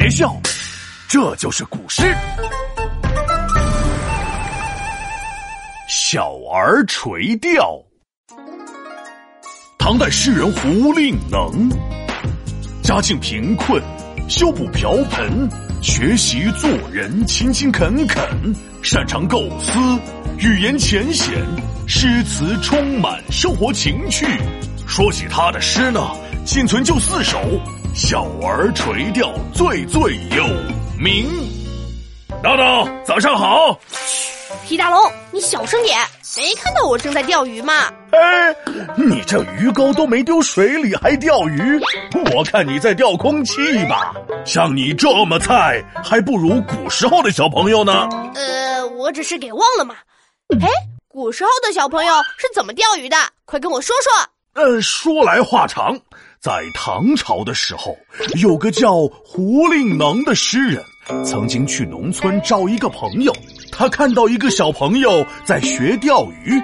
别笑，这就是古诗《小儿垂钓》。唐代诗人胡令能，家境贫困，修补瓢盆，学习做人勤勤恳恳，擅长构思，语言浅显，诗词充满生活情趣。说起他的诗呢，仅存就四首，《小儿垂钓》最最有名。闹闹，早上好。皮大龙，你小声点，没看到我正在钓鱼吗？哎，你这鱼钩都没丢水里，还钓鱼？我看你在钓空气吧。像你这么菜，还不如古时候的小朋友呢。呃，我只是给忘了嘛。哎，古时候的小朋友是怎么钓鱼的？快跟我说说。呃，说来话长，在唐朝的时候，有个叫胡令能的诗人，曾经去农村找一个朋友。他看到一个小朋友在学钓鱼，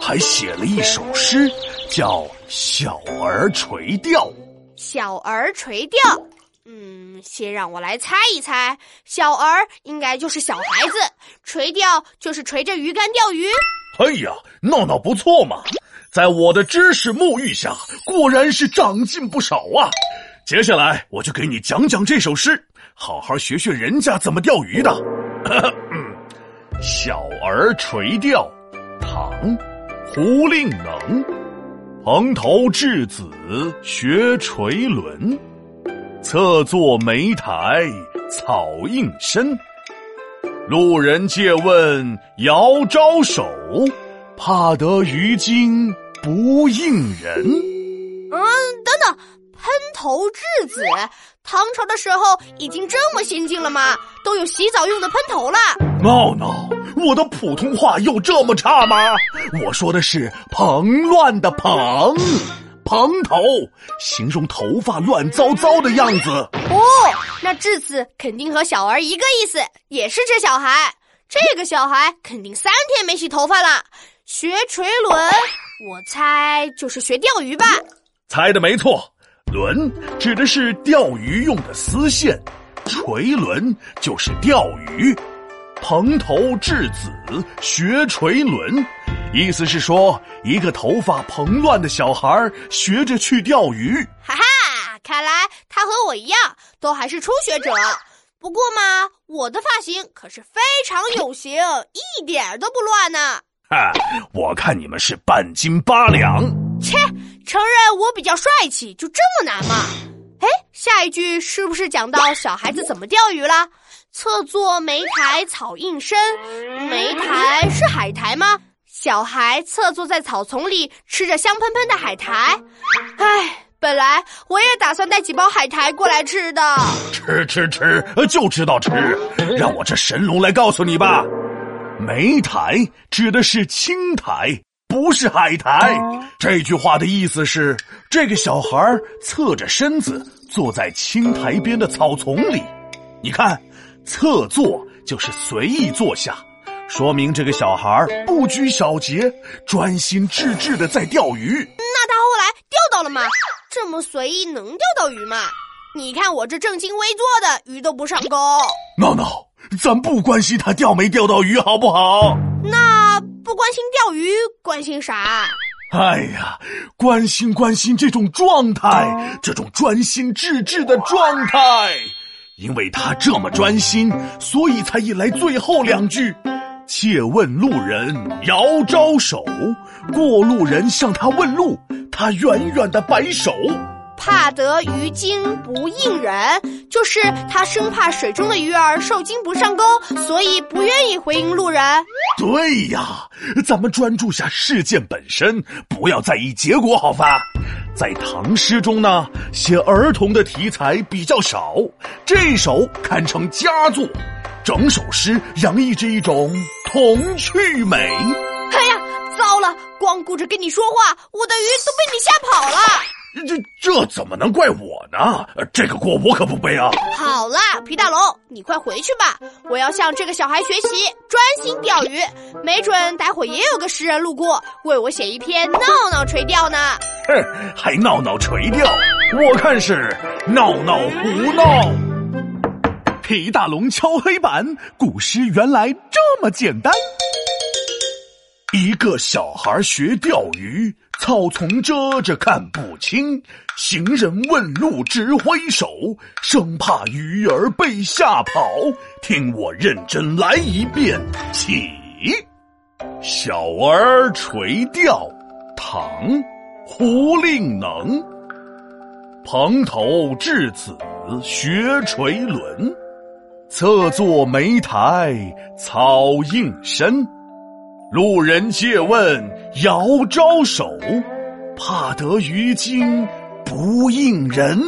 还写了一首诗，叫《小儿垂钓》。小儿垂钓，嗯，先让我来猜一猜，小儿应该就是小孩子，垂钓就是垂着鱼竿钓鱼。哎呀，闹闹不错嘛！在我的知识沐浴下，果然是长进不少啊！接下来我就给你讲讲这首诗，好好学学人家怎么钓鱼的。《小儿垂钓》，唐·胡令能。蓬头稚子学垂纶，侧坐莓苔草映身。路人借问遥招手，怕得鱼惊。不应人。嗯，等等，喷头稚子，唐朝的时候已经这么先进了吗？都有洗澡用的喷头了。闹闹，我的普通话有这么差吗？我说的是蓬乱的蓬，蓬头，形容头发乱糟糟的样子。哦，那稚子肯定和小儿一个意思，也是指小孩。这个小孩肯定三天没洗头发了，学垂纶。我猜就是学钓鱼吧，猜的没错。轮指的是钓鱼用的丝线，垂纶就是钓鱼。蓬头稚子学垂纶，意思是说一个头发蓬乱的小孩学着去钓鱼。哈哈，看来他和我一样，都还是初学者。不过嘛，我的发型可是非常有型，一点都不乱呢。哈，我看你们是半斤八两。切，承认我比较帅气，就这么难吗？哎，下一句是不是讲到小孩子怎么钓鱼了？侧坐莓苔草映身，莓苔是海苔吗？小孩侧坐在草丛里，吃着香喷喷的海苔。唉，本来我也打算带几包海苔过来吃的。吃吃吃，就知道吃，让我这神龙来告诉你吧。莓台指的是青苔，不是海苔。这句话的意思是，这个小孩侧着身子坐在青苔边的草丛里。你看，侧坐就是随意坐下，说明这个小孩不拘小节，专心致志的在钓鱼。那他后来钓到了吗？这么随意能钓到鱼吗？你看我这正襟危坐的，鱼都不上钩。闹闹。咱不关心他钓没钓到鱼，好不好？那不关心钓鱼，关心啥？哎呀，关心关心这种状态，这种专心致志的状态。因为他这么专心，所以才引来最后两句：“借问路人遥招手。”过路人向他问路，他远远的摆手。怕得鱼惊不应人，就是他生怕水中的鱼儿受惊不上钩，所以不愿意回应路人。对呀，咱们专注下事件本身，不要在意结果，好吧？在唐诗中呢，写儿童的题材比较少，这首堪称佳作，整首诗洋溢着一种童趣美。哎呀，糟了，光顾着跟你说话，我的鱼都被你吓跑了。这这怎么能怪我呢？这个锅我可不背啊！好啦，皮大龙，你快回去吧，我要向这个小孩学习，专心钓鱼。没准待会也有个诗人路过，为我写一篇闹闹垂钓呢。哼，还闹闹垂钓？我看是闹闹胡闹。皮大龙敲黑板，古诗原来这么简单。一个小孩学钓鱼，草丛遮着看不清。行人问路直挥手，生怕鱼儿被吓跑。听我认真来一遍，起。小儿垂钓，唐·胡令能。蓬头稚子学垂纶，侧坐莓苔草映身。路人借问遥招手，怕得鱼惊不应人。